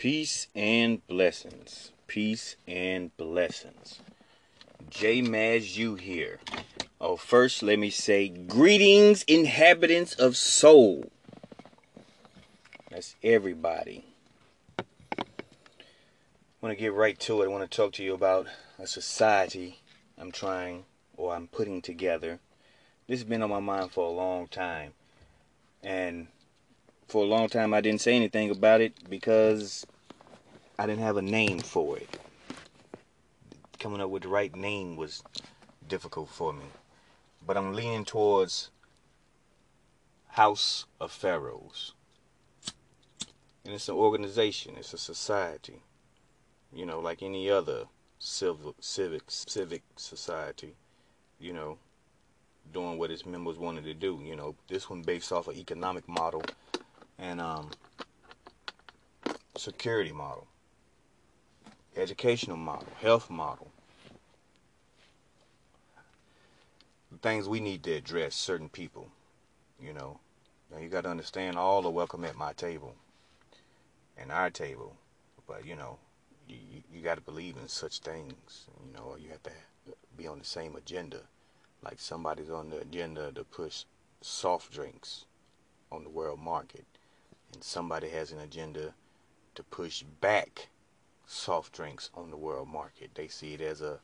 Peace and blessings. Peace and blessings. Jay Mazu here. Oh, first let me say greetings, inhabitants of soul. That's everybody. I want to get right to it. I want to talk to you about a society I'm trying or I'm putting together. This has been on my mind for a long time. And for a long time I didn't say anything about it because I didn't have a name for it. Coming up with the right name was difficult for me. But I'm leaning towards House of Pharaohs. And it's an organization, it's a society. You know, like any other civil civic civic society, you know, doing what its members wanted to do. You know, this one based off an economic model and um, security model, educational model, health model. Things we need to address certain people, you know. Now you got to understand all are welcome at my table and our table, but you know, you, you got to believe in such things, you know, you have to be on the same agenda. Like somebody's on the agenda to push soft drinks on the world market and somebody has an agenda to push back soft drinks on the world market. They see it as a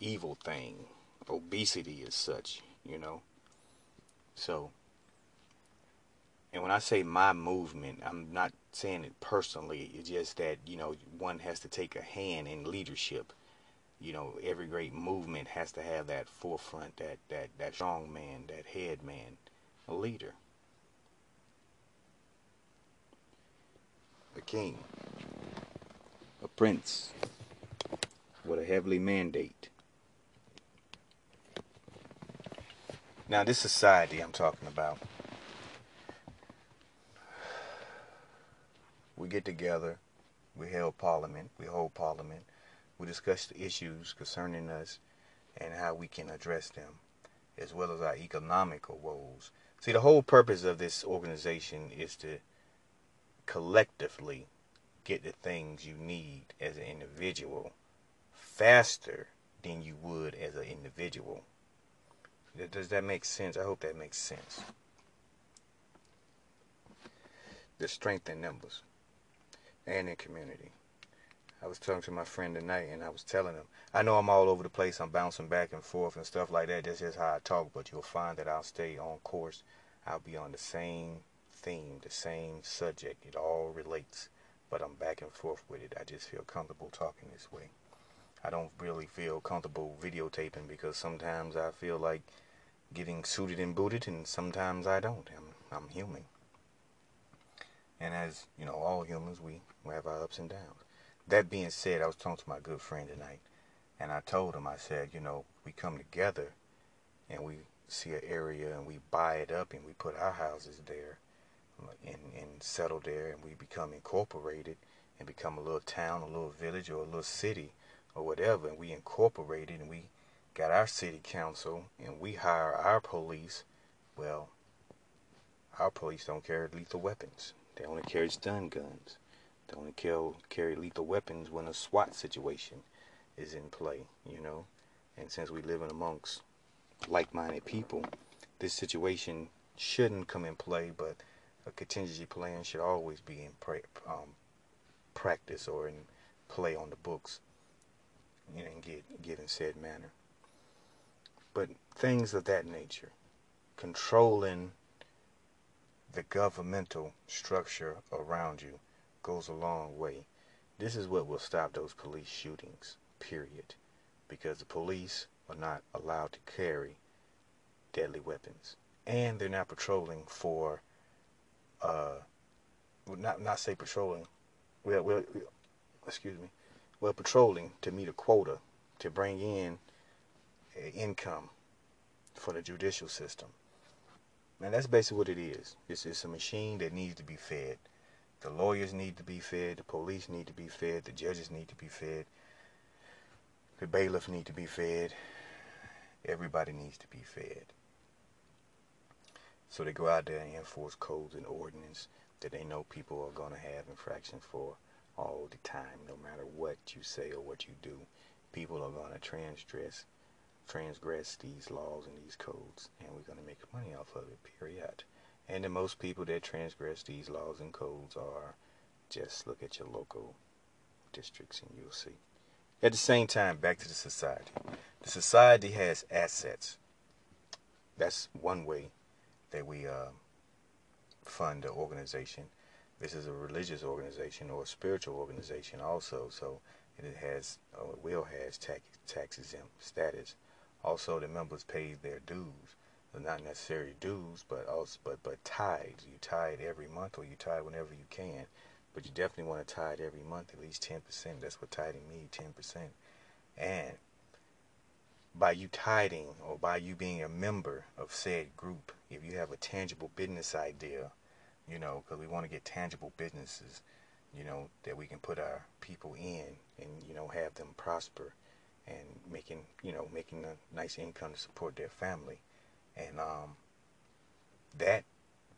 evil thing. Obesity is such, you know. So, and when I say my movement, I'm not saying it personally. It's just that, you know, one has to take a hand in leadership. You know, every great movement has to have that forefront, that that that strong man, that head man, a leader. A king, a prince, with a heavenly mandate. Now, this society I'm talking about, we get together, we hold parliament, we hold parliament, we discuss the issues concerning us and how we can address them, as well as our economical woes. See, the whole purpose of this organization is to collectively get the things you need as an individual faster than you would as an individual. Does that make sense? I hope that makes sense. The strength in numbers and in community. I was talking to my friend tonight and I was telling him, I know I'm all over the place, I'm bouncing back and forth and stuff like that. That's just how I talk, but you'll find that I'll stay on course. I'll be on the same theme, the same subject. It all relates, but I'm back and forth with it. I just feel comfortable talking this way. I don't really feel comfortable videotaping because sometimes I feel like getting suited and booted, and sometimes I don't. I'm, I'm human. And as you know, all humans, we, we have our ups and downs. That being said, I was talking to my good friend tonight, and I told him, I said, you know, we come together and we see an area and we buy it up and we put our houses there and, and settle there and we become incorporated and become a little town, a little village, or a little city or whatever, and we incorporated and we got our city council and we hire our police, well, our police don't carry lethal weapons. They only carry stun guns. They only carry lethal weapons when a SWAT situation is in play, you know. And since we live in amongst like-minded people, this situation shouldn't come in play, but a contingency plan should always be in pra- um, practice or in play on the books, and get get said manner. But things of that nature, controlling the governmental structure around you, goes a long way. This is what will stop those police shootings. Period, because the police are not allowed to carry deadly weapons, and they're not patrolling for uh, not not say patrolling, well, excuse me, well, patrolling to meet a quota to bring in income for the judicial system. And that's basically what it is. It's, it's a machine that needs to be fed. The lawyers need to be fed. The police need to be fed. The judges need to be fed. The bailiff need to be fed. Everybody needs to be fed. So they go out there and enforce codes and ordinance that they know people are going to have infractions for all the time, no matter what you say or what you do. People are going to transgress, transgress these laws and these codes, and we're going to make money off of it, period. And the most people that transgress these laws and codes are just look at your local districts and you'll see. At the same time, back to the society. The society has assets. That's one way that we uh, fund the organization. This is a religious organization or a spiritual organization also, so it has or will has tax tax exempt status. Also, the members pay their dues, not necessarily dues, but also but but tithes. You tithe every month, or you tithe whenever you can, but you definitely want to tithe every month, at least ten percent. That's what tithing means, ten percent. And by you tithing or by you being a member of said group, if you have a tangible business idea you know, because we want to get tangible businesses, you know, that we can put our people in and, you know, have them prosper and making, you know, making a nice income to support their family. And um, that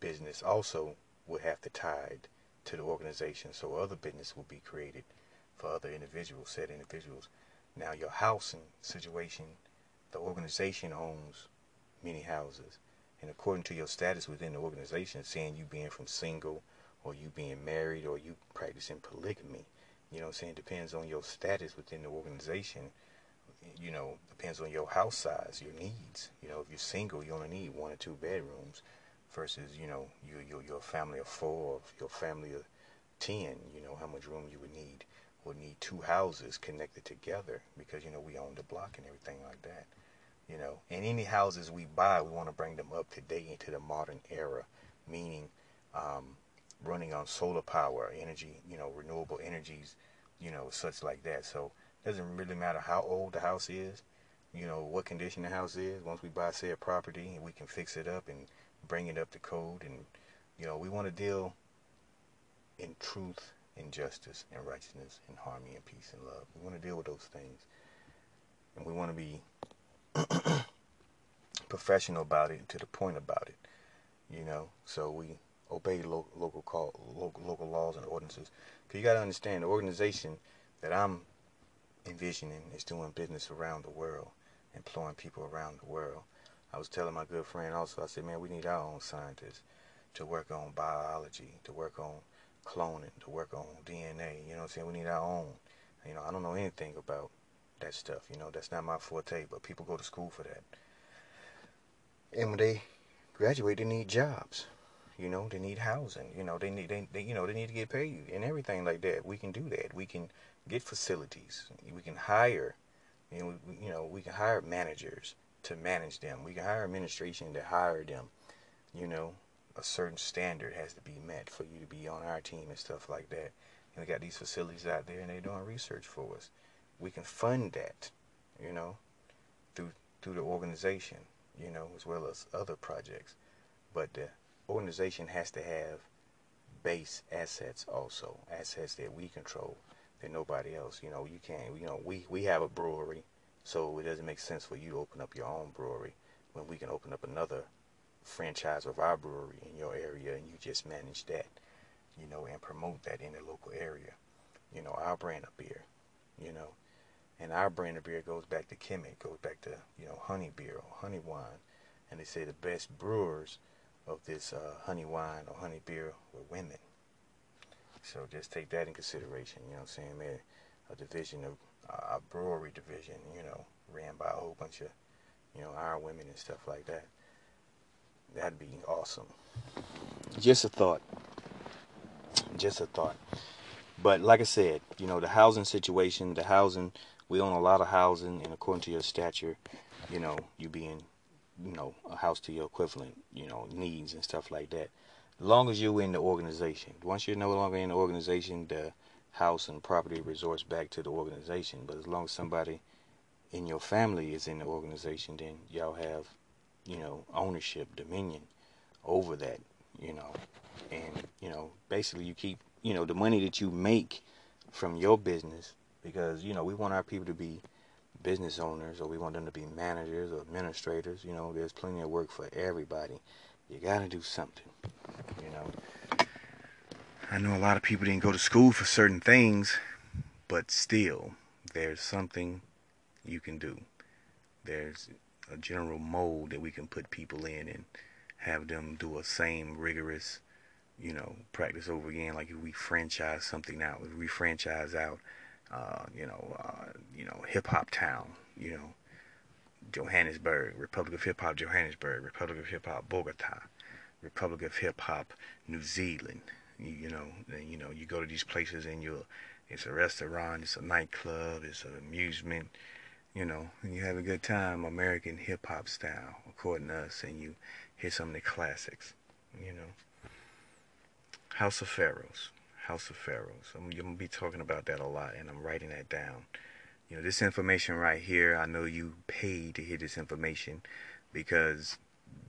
business also would have to tie to the organization. So other business will be created for other individuals, said individuals. Now your housing situation, the organization owns many houses and according to your status within the organization, saying you being from single or you being married or you practicing polygamy, you know I'm saying? Depends on your status within the organization. You know, depends on your house size, your needs. You know, if you're single, you only need one or two bedrooms versus, you know, you, you, your family of four or your family of 10, you know, how much room you would need. Would need two houses connected together because, you know, we own the block and everything like that. You know, and any houses we buy, we want to bring them up to date into the modern era, meaning um, running on solar power, energy, you know, renewable energies, you know, such like that. So it doesn't really matter how old the house is, you know, what condition the house is. Once we buy said property, we can fix it up and bring it up to code. And, you know, we want to deal in truth and justice and righteousness and harmony and peace and love. We want to deal with those things. And we want to be professional about it to the point about it. You know, so we obey lo- local call, local local laws and ordinances. Cause you got to understand the organization that I'm envisioning is doing business around the world, employing people around the world. I was telling my good friend also. I said, man, we need our own scientists to work on biology, to work on cloning, to work on DNA. You know what I'm saying? We need our own. You know, I don't know anything about that stuff. You know, that's not my forte, but people go to school for that. And when they graduate, they need jobs. You know, they need housing. You know, they need they, they you know they need to get paid and everything like that. We can do that. We can get facilities. We can hire. You know, we, you know, we can hire managers to manage them. We can hire administration to hire them. You know, a certain standard has to be met for you to be on our team and stuff like that. And we got these facilities out there, and they're doing research for us we can fund that, you know, through through the organization, you know, as well as other projects. But the organization has to have base assets also, assets that we control that nobody else. You know, you can't. You know, we we have a brewery, so it doesn't make sense for you to open up your own brewery when we can open up another franchise of our brewery in your area and you just manage that, you know, and promote that in the local area. You know, our brand of beer, you know, and our brand of beer goes back to Kemet, goes back to, you know, honey beer or honey wine. And they say the best brewers of this uh, honey wine or honey beer were women. So just take that in consideration, you know what I'm saying? Man, a division of, uh, a brewery division, you know, ran by a whole bunch of, you know, our women and stuff like that. That'd be awesome. Just a thought. Just a thought. But like I said, you know, the housing situation, the housing we own a lot of housing, and according to your stature, you know, you being, you know, a house to your equivalent, you know, needs and stuff like that. As long as you're in the organization, once you're no longer in the organization, the house and property resorts back to the organization. But as long as somebody in your family is in the organization, then y'all have, you know, ownership, dominion over that, you know, and you know, basically you keep, you know, the money that you make from your business because you know we want our people to be business owners or we want them to be managers or administrators you know there's plenty of work for everybody you got to do something you know I know a lot of people didn't go to school for certain things, but still, there's something you can do. There's a general mold that we can put people in and have them do a same rigorous, you know, practice over again. Like if we franchise something out, if we franchise out, uh, you know, uh, you know, hip hop town, you know, Johannesburg, Republic of Hip Hop Johannesburg, Republic of Hip Hop Bogota, Republic of Hip Hop New Zealand. You, you know, and, you know, you go to these places and you, it's a restaurant, it's a nightclub, it's an amusement, you know, and you have a good time, American hip hop style, according to us, and you hear some of the classics, you know. House of Pharaohs, House of Pharaohs. I'm, I'm gonna be talking about that a lot, and I'm writing that down. You know, this information right here, I know you paid to hear this information because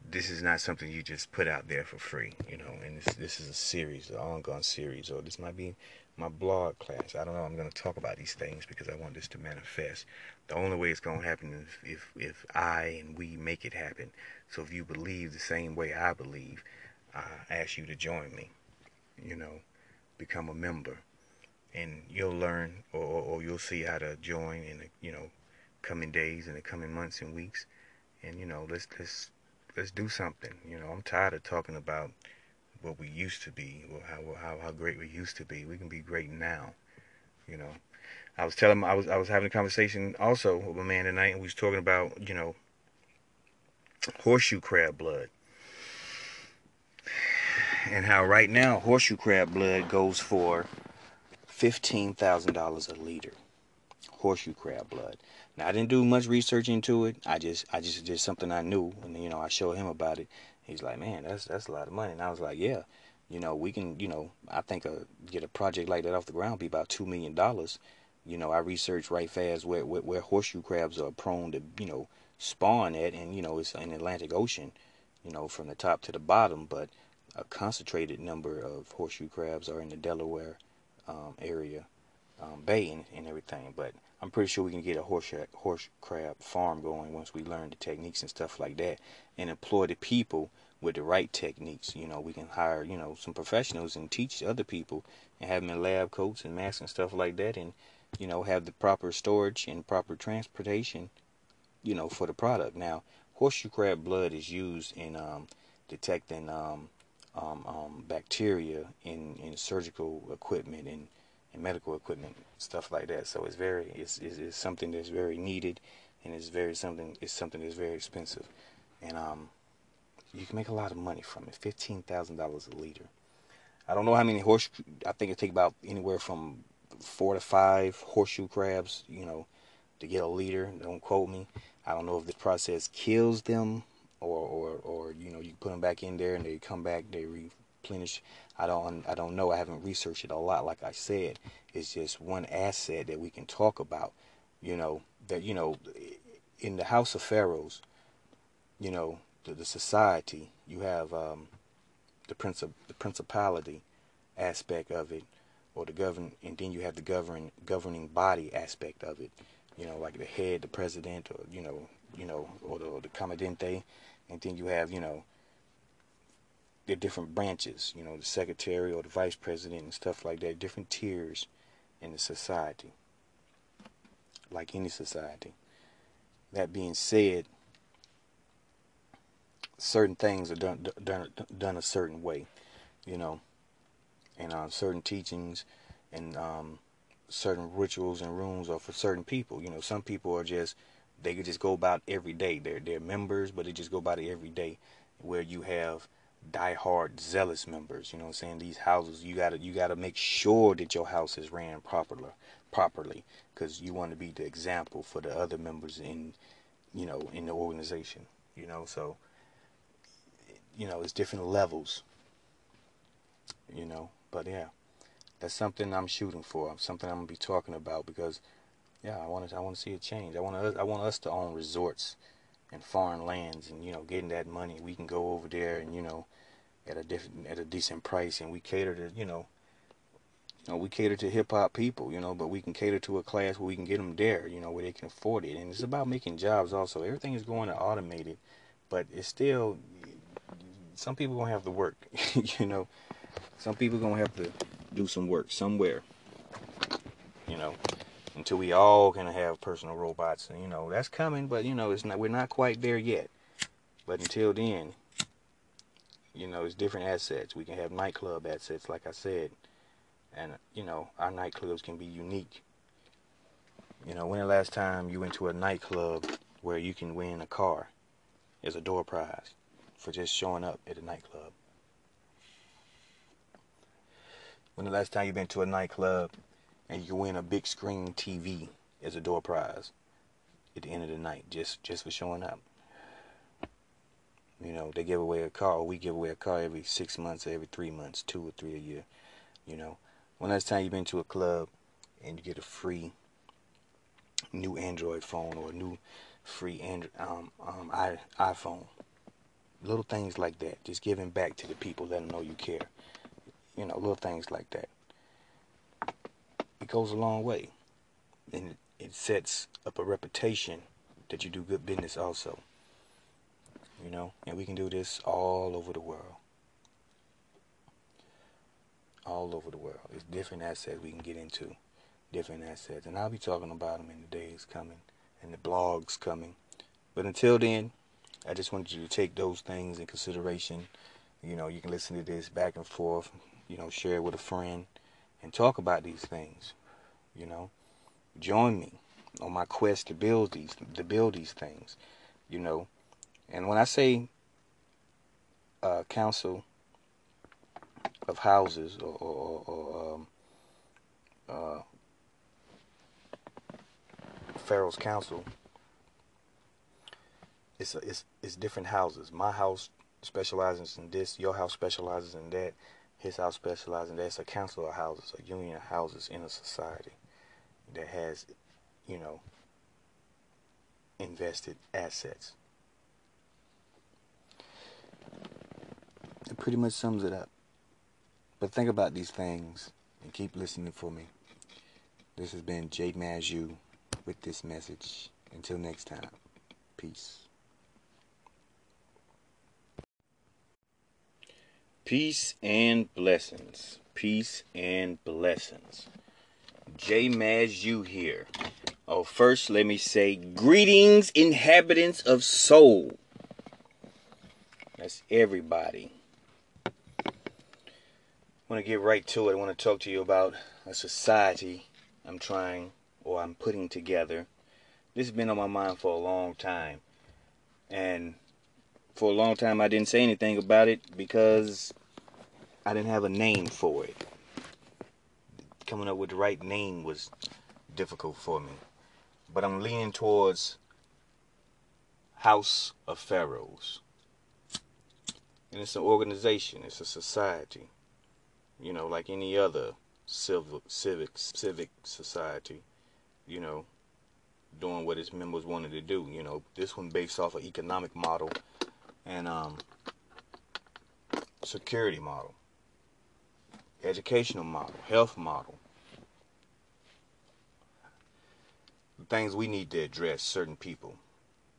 this is not something you just put out there for free, you know. And this this is a series, an ongoing series, or this might be my blog class. I don't know. I'm going to talk about these things because I want this to manifest. The only way it's going to happen is if if I and we make it happen. So if you believe the same way I believe, I ask you to join me. You know, become a member, and you'll learn, or, or, or you'll see how to join in the you know coming days and the coming months and weeks. And you know, let's let's let's do something. You know, I'm tired of talking about what we used to be, or how how how great we used to be. We can be great now. You know, I was telling I was I was having a conversation also with a man tonight, and we was talking about you know horseshoe crab blood, and how right now horseshoe crab blood goes for fifteen thousand dollars a liter. Horseshoe crab blood. Now I didn't do much research into it. I just I just did something I knew, and you know I showed him about it. He's like, man, that's that's a lot of money. And I was like, yeah, you know, we can, you know, I think a, get a project like that off the ground be about two million dollars. You know, I researched right fast where, where where horseshoe crabs are prone to, you know, spawn at, and you know, it's in the Atlantic Ocean, you know, from the top to the bottom. But a concentrated number of horseshoe crabs are in the Delaware um, area, um, bay, and, and everything. But I'm pretty sure we can get a horse horse crab farm going once we learn the techniques and stuff like that, and employ the people with the right techniques. You know, we can hire you know some professionals and teach other people and have them in lab coats and masks and stuff like that, and you know have the proper storage and proper transportation. You know, for the product. Now, horseshoe crab blood is used in um, detecting um, um, um bacteria in in surgical equipment and and medical equipment, stuff like that. So it's very, it's, it's, it's, something that's very needed, and it's very something, it's something that's very expensive, and um, you can make a lot of money from it. Fifteen thousand dollars a liter. I don't know how many horse. I think it take about anywhere from four to five horseshoe crabs, you know, to get a liter. Don't quote me. I don't know if the process kills them or, or, or you know, you put them back in there and they come back, they replenish. I don't I don't know. I haven't researched it a lot. Like I said, it's just one asset that we can talk about. You know that you know in the House of Pharaohs, you know the, the society you have um, the princip- the principality aspect of it, or the govern, and then you have the govern governing body aspect of it. You know, like the head, the president, or you know, you know, or the, or the and then you have you know the different branches, you know, the secretary or the vice president and stuff like that, different tiers in the society, like any society. That being said, certain things are done done done a certain way, you know, and uh, certain teachings and um, certain rituals and rules are for certain people. You know, some people are just they could just go about every day. They're they're members, but they just go about it every day. Where you have die-hard zealous members you know what i'm saying? These houses you gotta you gotta make sure that your house is ran properly properly because you want to be the example for the other members in you know in the organization you know? So you know it's different levels you know? But yeah that's something i'm shooting for something i'm gonna be talking about because yeah i want to i want to see a change. I want to i want us to own resorts and foreign lands and you know getting that money we can go over there and you know at a different at a decent price and we cater to you know you know we cater to hip hop people you know but we can cater to a class where we can get them there you know where they can afford it. And it's about making jobs also. Everything is going to automated but it's still some people gonna have to work you know. Some people gonna have to do some work somewhere. You know, until we all can have personal robots, and you know that's coming, but you know it's not. We're not quite there yet. But until then, you know, it's different assets. We can have nightclub assets, like I said, and you know our nightclubs can be unique. You know, when the last time you went to a nightclub where you can win a car as a door prize for just showing up at a nightclub? When the last time you've been to a nightclub and you win a big screen TV as a door prize at the end of the night just just for showing up? You know, they give away a car, we give away a car every six months, every three months, two or three a year. You know, when last time you've been to a club and you get a free new Android phone or a new free Android um, um, I, iPhone? Little things like that. Just giving back to the people, letting them know you care. You know, little things like that. It goes a long way. And it sets up a reputation that you do good business also you know, and we can do this all over the world. All over the world. It's different assets we can get into, different assets, and I'll be talking about them in the days coming, and the blogs coming. But until then, I just wanted you to take those things in consideration. You know, you can listen to this back and forth, you know, share it with a friend, and talk about these things. You know, join me on my quest to build these, to build these things. You know, and when I say uh, council of houses or, or, or um, uh, Pharaoh's council, it's, a, it's it's different houses. My house specializes in this. Your house specializes in that. His house specializes in that. It's a council of houses, a union of houses in a society that has, you know, invested assets. It pretty much sums it up. But think about these things and keep listening for me. This has been Jay Mazu with this message. Until next time, peace. Peace and blessings. Peace and blessings. Jay Mazu here. Oh, first let me say greetings, inhabitants of soul. That's everybody I want to get right to it. I want to talk to you about a society I'm trying or I'm putting together. This has been on my mind for a long time. And for a long time, I didn't say anything about it because I didn't have a name for it. Coming up with the right name was difficult for me. But I'm leaning towards House of Pharaohs. And it's an organization, it's a society you know, like any other civil, civic, civic society, you know, doing what its members wanted to do. You know, this one based off an economic model and um, security model, educational model, health model. Things we need to address certain people,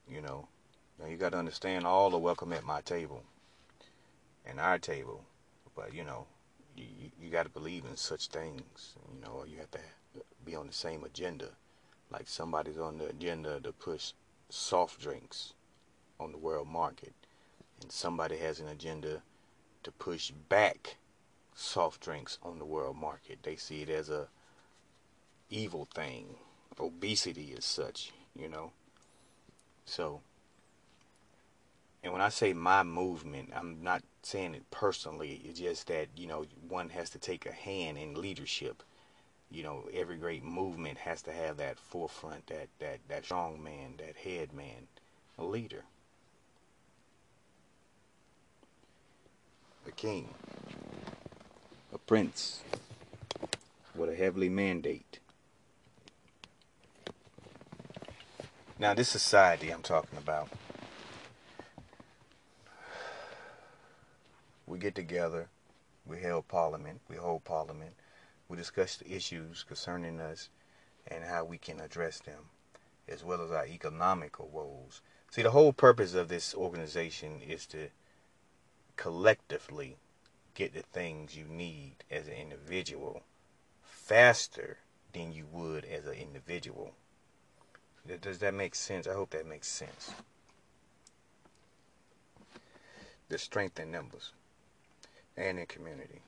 you know. Now you got to understand all are welcome at my table and our table, but you know, you, you got to believe in such things, you know, or you have to be on the same agenda. Like somebody's on the agenda to push soft drinks on the world market, and somebody has an agenda to push back soft drinks on the world market. They see it as a evil thing. Obesity is such, you know. So and when I say my movement, I'm not saying it personally. It's just that, you know, one has to take a hand in leadership. You know, every great movement has to have that forefront, that, that, that strong man, that head man, a leader. A king, a prince with a heavenly mandate. Now, this society I'm talking about we get together, we hold parliament, we hold parliament, we discuss the issues concerning us and how we can address them, as well as our economical woes. See, the whole purpose of this organization is to collectively get the things you need as an individual faster than you would as an individual. Does that make sense? I hope that makes sense. The strength in numbers and in community.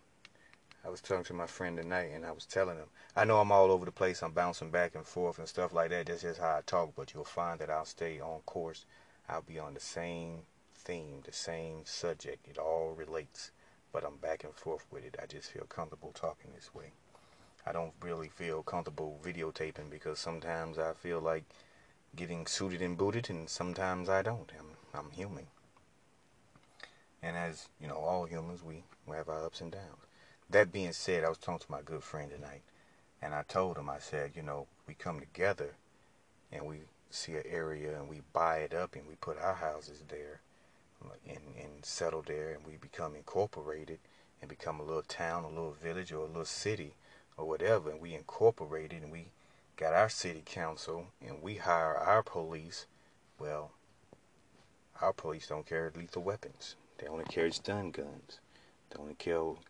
I was talking to my friend tonight and I was telling him, I know I'm all over the place, I'm bouncing back and forth and stuff like that. That's just how I talk, but you'll find that I'll stay on course. I'll be on the same theme, the same subject. It all relates, but I'm back and forth with it. I just feel comfortable talking this way. I don't really feel comfortable videotaping because sometimes I feel like getting suited and booted and sometimes I don't. I'm, I'm human. And as, you know, all humans, we, we have our ups and downs. That being said, I was talking to my good friend tonight and I told him, I said, you know, we come together and we see an area and we buy it up and we put our houses there and, and settle there and we become incorporated and become a little town, a little village or a little city or whatever and we incorporate it and we got our city council and we hire our police, well, our police don't carry lethal weapons. They only carry stun guns. They only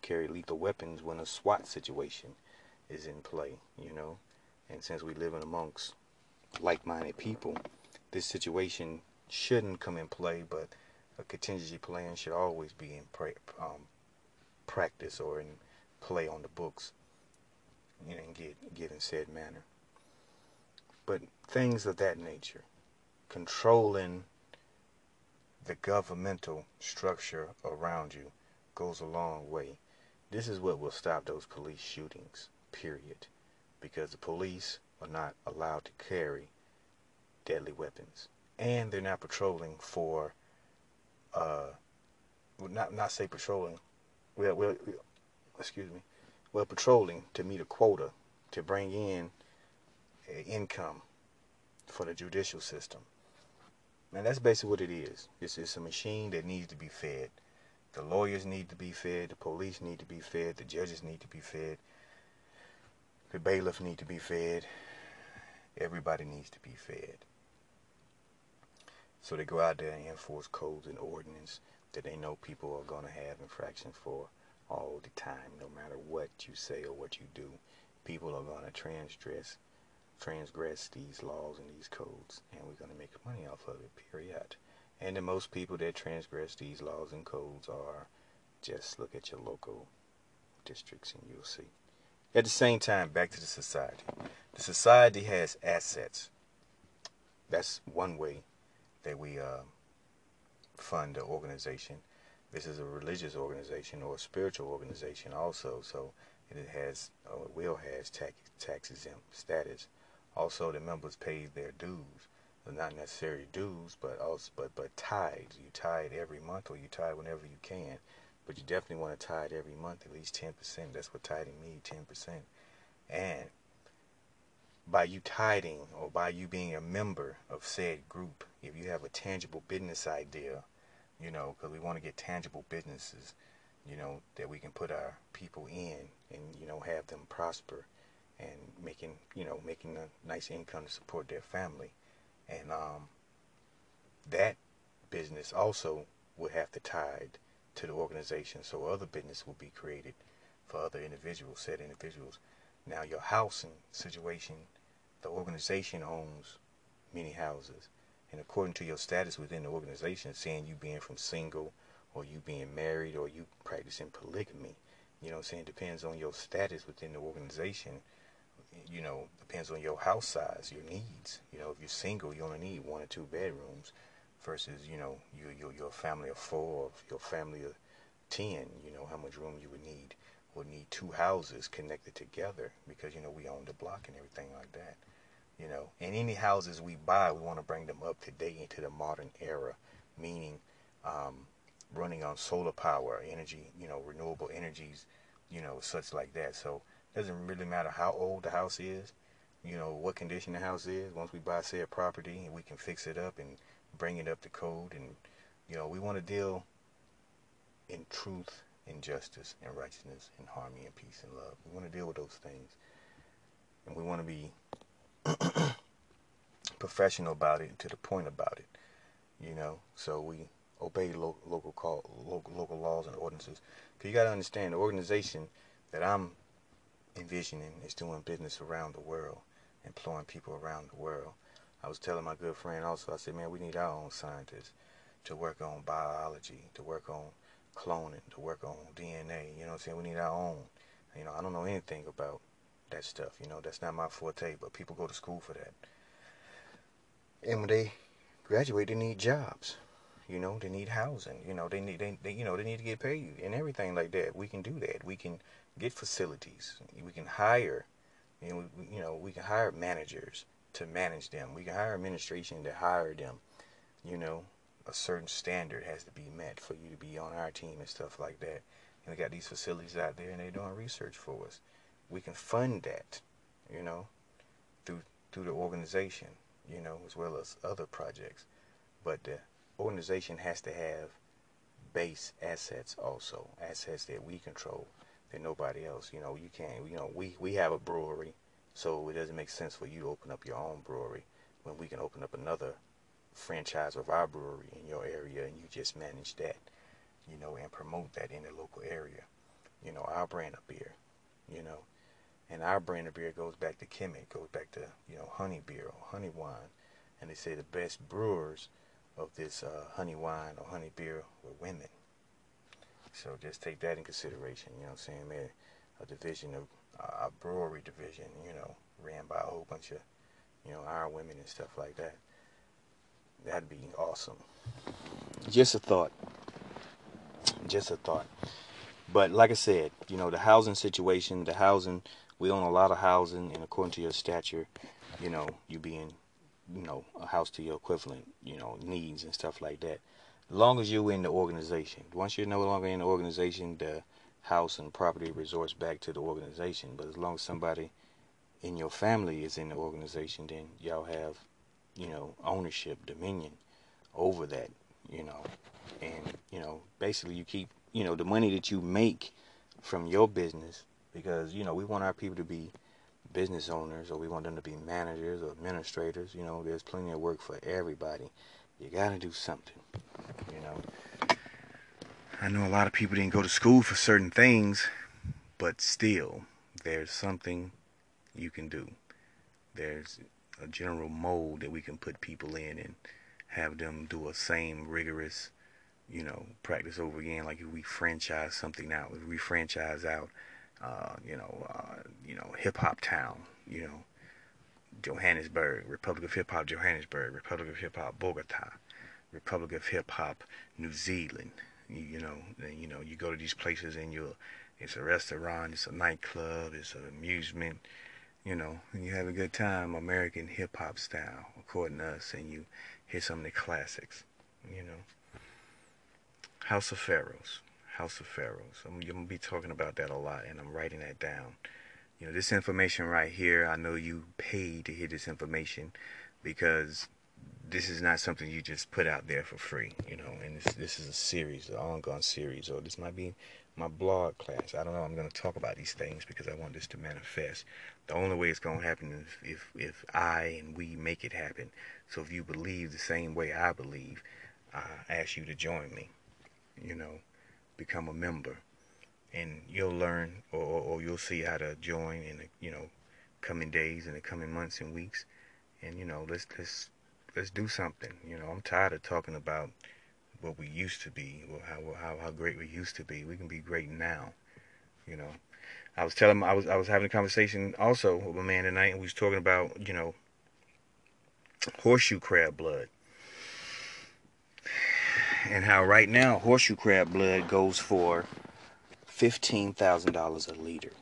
carry lethal weapons when a SWAT situation is in play, you know. And since we live in amongst like-minded people, this situation shouldn't come in play, but a contingency plan should always be in pra- um, practice or in play on the books, you know, and get in said manner. But things of that nature, controlling the governmental structure around you goes a long way. This is what will stop those police shootings, period. Because the police are not allowed to carry deadly weapons. And they're not patrolling for, uh, not, not say patrolling, well, well, excuse me, well, patrolling to meet a quota to bring in income for the judicial system. And that's basically what it is. It's, it's a machine that needs to be fed. The lawyers need to be fed. The police need to be fed. The judges need to be fed. The bailiffs need to be fed. Everybody needs to be fed. So they go out there and enforce codes and ordinance that they know people are going to have infractions for all the time, no matter what you say or what you do. People are going to transgress transgress these laws and these codes, and we're going to make money off of it, period. And the most people that transgress these laws and codes are just look at your local districts and you'll see. At the same time, back to the society. The society has assets. That's one way that we uh, fund the organization. This is a religious organization or a spiritual organization also, so it has, or it will has tax, tax exempt status. Also, the members pay their dues. not necessarily dues, but also but but tithes. You tithe every month, or you tithe whenever you can. But you definitely want to tithe every month, at least ten percent. That's what tithing means, ten percent. And by you tithing, or by you being a member of said group, if you have a tangible business idea, you know, because we want to get tangible businesses, you know, that we can put our people in and you know have them prosper and making you know making a nice income to support their family. And um, that business also would have to tied to the organization so other business will be created for other individuals said individuals. Now your housing situation the organization owns many houses and according to your status within the organization saying you being from single or you being married or you practicing polygamy you know what i'm saying depends on your status within the organization you know, depends on your house size, your needs. You know, if you're single, you only need one or two bedrooms versus, you know, you, your, your family of four, or your family of 10, you know, how much room you would need. Would need two houses connected together because, you know, we own the block and everything like that. You know, and any houses we buy, we want to bring them up to date into the modern era, meaning um, running on solar power, energy, you know, renewable energies, you know, such like that. So, it doesn't really matter how old the house is, you know, what condition the house is. Once we buy said property and we can fix it up and bring it up to code and, you know, we want to deal in truth and justice and righteousness and harmony and peace and love. We want to deal with those things. And we want to be professional about it and to the point about it, you know. So we obey lo- local call, local local laws and ordinances. Cause you got to understand the organization that I'm envisioning is doing business around the world, employing people around the world. I was telling my good friend also. I said, man, we need our own scientists to work on biology, to work on cloning, to work on DNA. You know what I'm saying? We need our own. You know, I don't know anything about that stuff. You know, that's not my forte, but people go to school for that. And when they graduate, they need jobs. You know, they need housing. You know, they need they, they you know they need to get paid and everything like that. We can do that. We can get facilities. We can hire. You know, we, you know, we can hire managers to manage them. We can hire administration to hire them. You know, a certain standard has to be met for you to be on our team and stuff like that. And we got these facilities out there, and they're doing research for us. We can fund that, you know, through through the organization, you know, as well as other projects. But the organization has to have base assets also, assets that we control that nobody else. You know, you can't. You know, we we have a brewery, so it doesn't make sense for you to open up your own brewery when we can open up another franchise of our brewery in your area and you just manage that, you know, and promote that in the local area. You know, our brand of beer, you know. And our brand of beer goes back to Kemet, goes back to, you know, honey beer or honey wine. And they say the best brewers of this uh, honey wine or honey beer were women. So just take that in consideration, you know what I'm saying? A division of, uh, a brewery division, you know, ran by a whole bunch of, you know, our women and stuff like that. That'd be awesome. Just a thought. Just a thought. But like I said, you know, the housing situation, the housing, we own a lot of housing, and according to your stature, you know, you being, you know, a house to your equivalent, you know, needs and stuff like that. As long as you're in the organization. Once you're no longer in the organization, the house and property resorts back to the organization. But as long as somebody in your family is in the organization, then y'all have you know, ownership, dominion over that, you know. And, you know, basically you keep, you know, the money that you make from your business because, you know, we want our people to be business owners or we want them to be managers or administrators, you know, there's plenty of work for everybody. You got to do something, you know. I know a lot of people didn't go to school for certain things, but still, there's something you can do. There's a general mold that we can put people in and have them do a same rigorous, you know, practice over again. Like if we franchise something out, if we franchise out, uh, you know, uh, you know, hip hop town, you know, Johannesburg, Republic of Hip Hop Johannesburg, Republic of Hip Hop Bogota, Republic of Hip Hop New Zealand. You, you know, you know you go to these places and you, it's a restaurant, it's a nightclub, it's an amusement you know, and you have a good time, American hip hop style, according to us, and you hear some of the classics, you know. House of Pharaohs, House of Pharaohs. I'm, I'm gonna be talking about that a lot, and I'm writing that down. You know, this information right here, I know you paid to hear this information because this is not something you just put out there for free, you know. And this this is a series, an ongoing series, or this might be my blog class. I don't know. I'm going to talk about these things because I want this to manifest. The only way it's going to happen is if if I and we make it happen. So if you believe the same way I believe, I ask you to join me. You know, become a member, and you'll learn, or, or, or you'll see how to join in the you know coming days and the coming months and weeks. And you know, let's let's let's do something. You know, I'm tired of talking about what we used to be, how how how great we used to be. We can be great now. You know, I was telling I was I was having a conversation also with a man tonight, and we was talking about you know horseshoe crab blood and how right now horseshoe crab blood goes for fifteen thousand dollars a liter.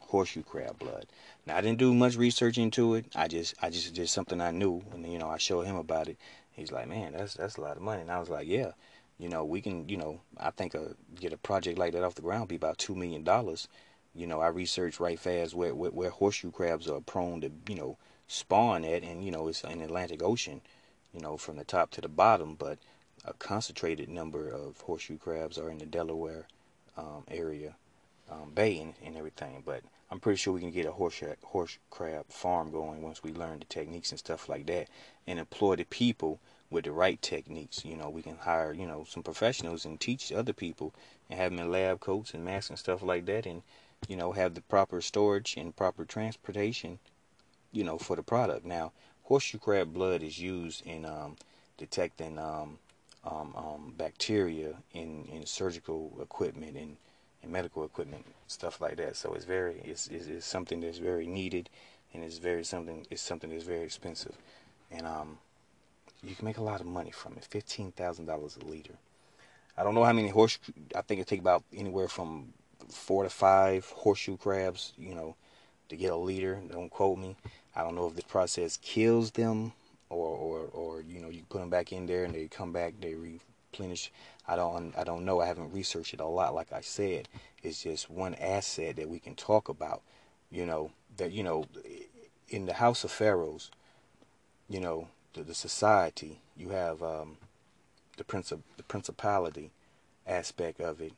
Horseshoe crab blood. Now I didn't do much research into it. I just I just did something I knew, and you know I showed him about it. He's like, man, that's that's a lot of money. And I was like, yeah, you know, we can, you know, I think a, get a project like that off the ground be about two million dollars. You know, I researched right fast where, where, where horseshoe crabs are prone to, you know, spawn at, and you know, it's in the Atlantic Ocean, you know, from the top to the bottom. But a concentrated number of horseshoe crabs are in the Delaware um, area, um, bay, and, and everything. But I'm pretty sure we can get a horse horse crab farm going once we learn the techniques and stuff like that, and employ the people with the right techniques. You know, we can hire, you know, some professionals and teach other people and have them in lab coats and masks and stuff like that and, you know, have the proper storage and proper transportation, you know, for the product. Now, horseshoe crab blood is used in um, detecting um, um, um, bacteria in, in surgical equipment and, and medical equipment, stuff like that. So it's very, it's, it's, it's something that's very needed and it's very something, it's something that's very expensive. And, um, you can make a lot of money from it. Fifteen thousand dollars a liter. I don't know how many horse. I think it take about anywhere from four to five horseshoe crabs. You know, to get a liter. Don't quote me. I don't know if the process kills them or or or you know you put them back in there and they come back they replenish. I don't I don't know. I haven't researched it a lot. Like I said, it's just one asset that we can talk about. You know that you know in the House of Pharaohs. You know the, the society. You have um, the princip- the principality aspect of it,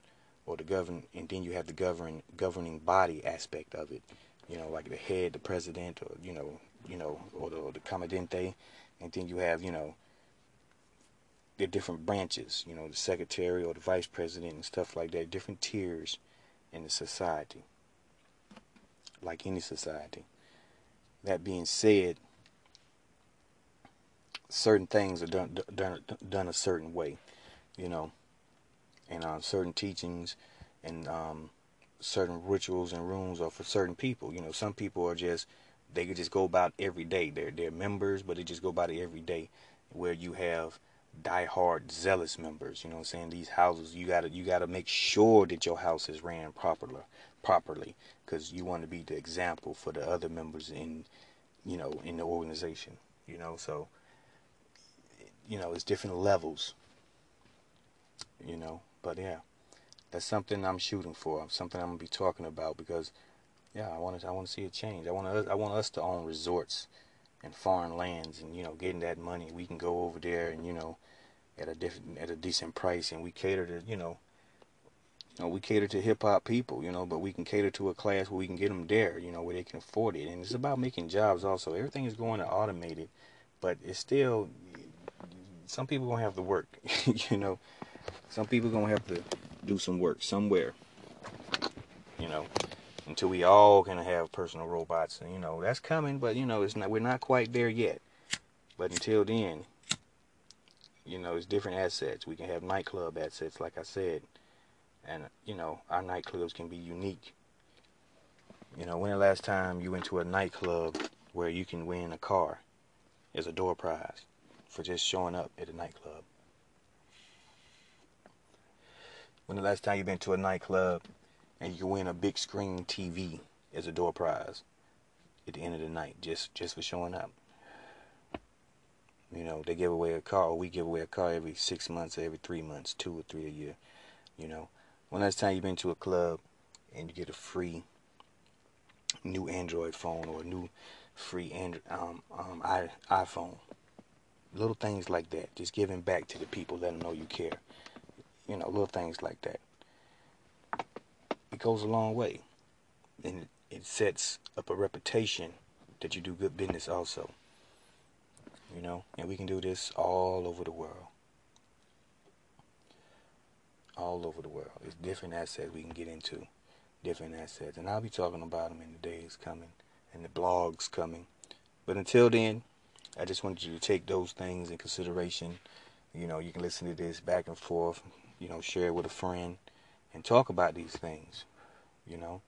or the govern, and then you have the govern governing body aspect of it. You know, like the head, the president, or you know, you know, or the, or the commandante, and then you have you know the different branches. You know, the secretary or the vice president and stuff like that. Different tiers in the society, like any society. That being said, certain things are done done done a certain way, you know, and uh, certain teachings and um, certain rituals and rules are for certain people. You know, some people are just they could just go about every day. They're they're members, but they just go about it every day. Where you have die-hard zealous members, you know, I'm saying these houses you gotta you gotta make sure that your house is ran properly, properly, because you want to be the example for the other members in, you know, in the organization. You know, so you know, it's different levels. You know, but yeah, that's something I'm shooting for. Something I'm gonna be talking about because, yeah, I want to. I want to see a change. I want us. I want us to own resorts and foreign lands, and you know, getting that money, we can go over there and you know, at a different, at a decent price, and we cater to you know. You know, we cater to hip hop people, you know, but we can cater to a class where we can get them there, you know, where they can afford it. And it's about making jobs also. Everything is going to automated, but it's still some people gonna have to work. you know, some people gonna have to do some work somewhere. You know, until we all gonna have personal robots, and you know that's coming, but you know it's not. We're not quite there yet. But until then, you know, it's different assets. We can have nightclub assets, like I said, and you know our nightclubs can be unique. You know, when the last time you went to a nightclub where you can win a car as a door prize? for just showing up at a nightclub? When the last time you've been to a nightclub and you win a big screen TV as a door prize at the end of the night just just for showing up? You know, they give away a car, we give away a car every six months, or every three months, two or three a year. You know, when last time you've been to a club and you get a free new Android phone or a new free Android um, um, iPhone? Little things like that. Just giving back to the people, let them know you care. You know, little things like that. It goes a long way. And it sets up a reputation that you do good business also. You know, and we can do this all over the world. All over the world. It's different assets we can get into. Different assets. And I'll be talking about them in the days coming and the blogs coming. But until then, I just wanted you to take those things in consideration. You know, you can listen to this back and forth, you know, share it with a friend and talk about these things. You know,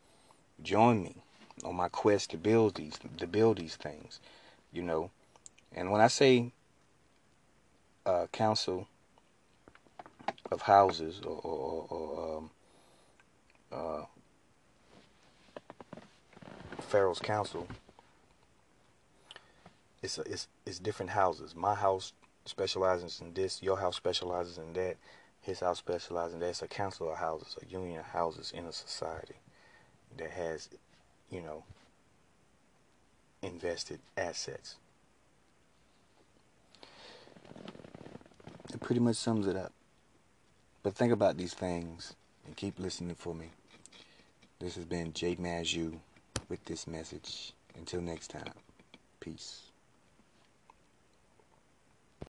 join me on my quest to build these to build these things. You know, and when I say uh, council of houses or, or, or um, uh, Pharaoh's council it's a, it's it's different houses. My house specializes in this. Your house specializes in that. His house specializes in that. It's a council of houses, a union of houses in a society that has, you know, invested assets. It pretty much sums it up. But think about these things and keep listening for me. This has been Jay Mazu with this message. Until next time, peace.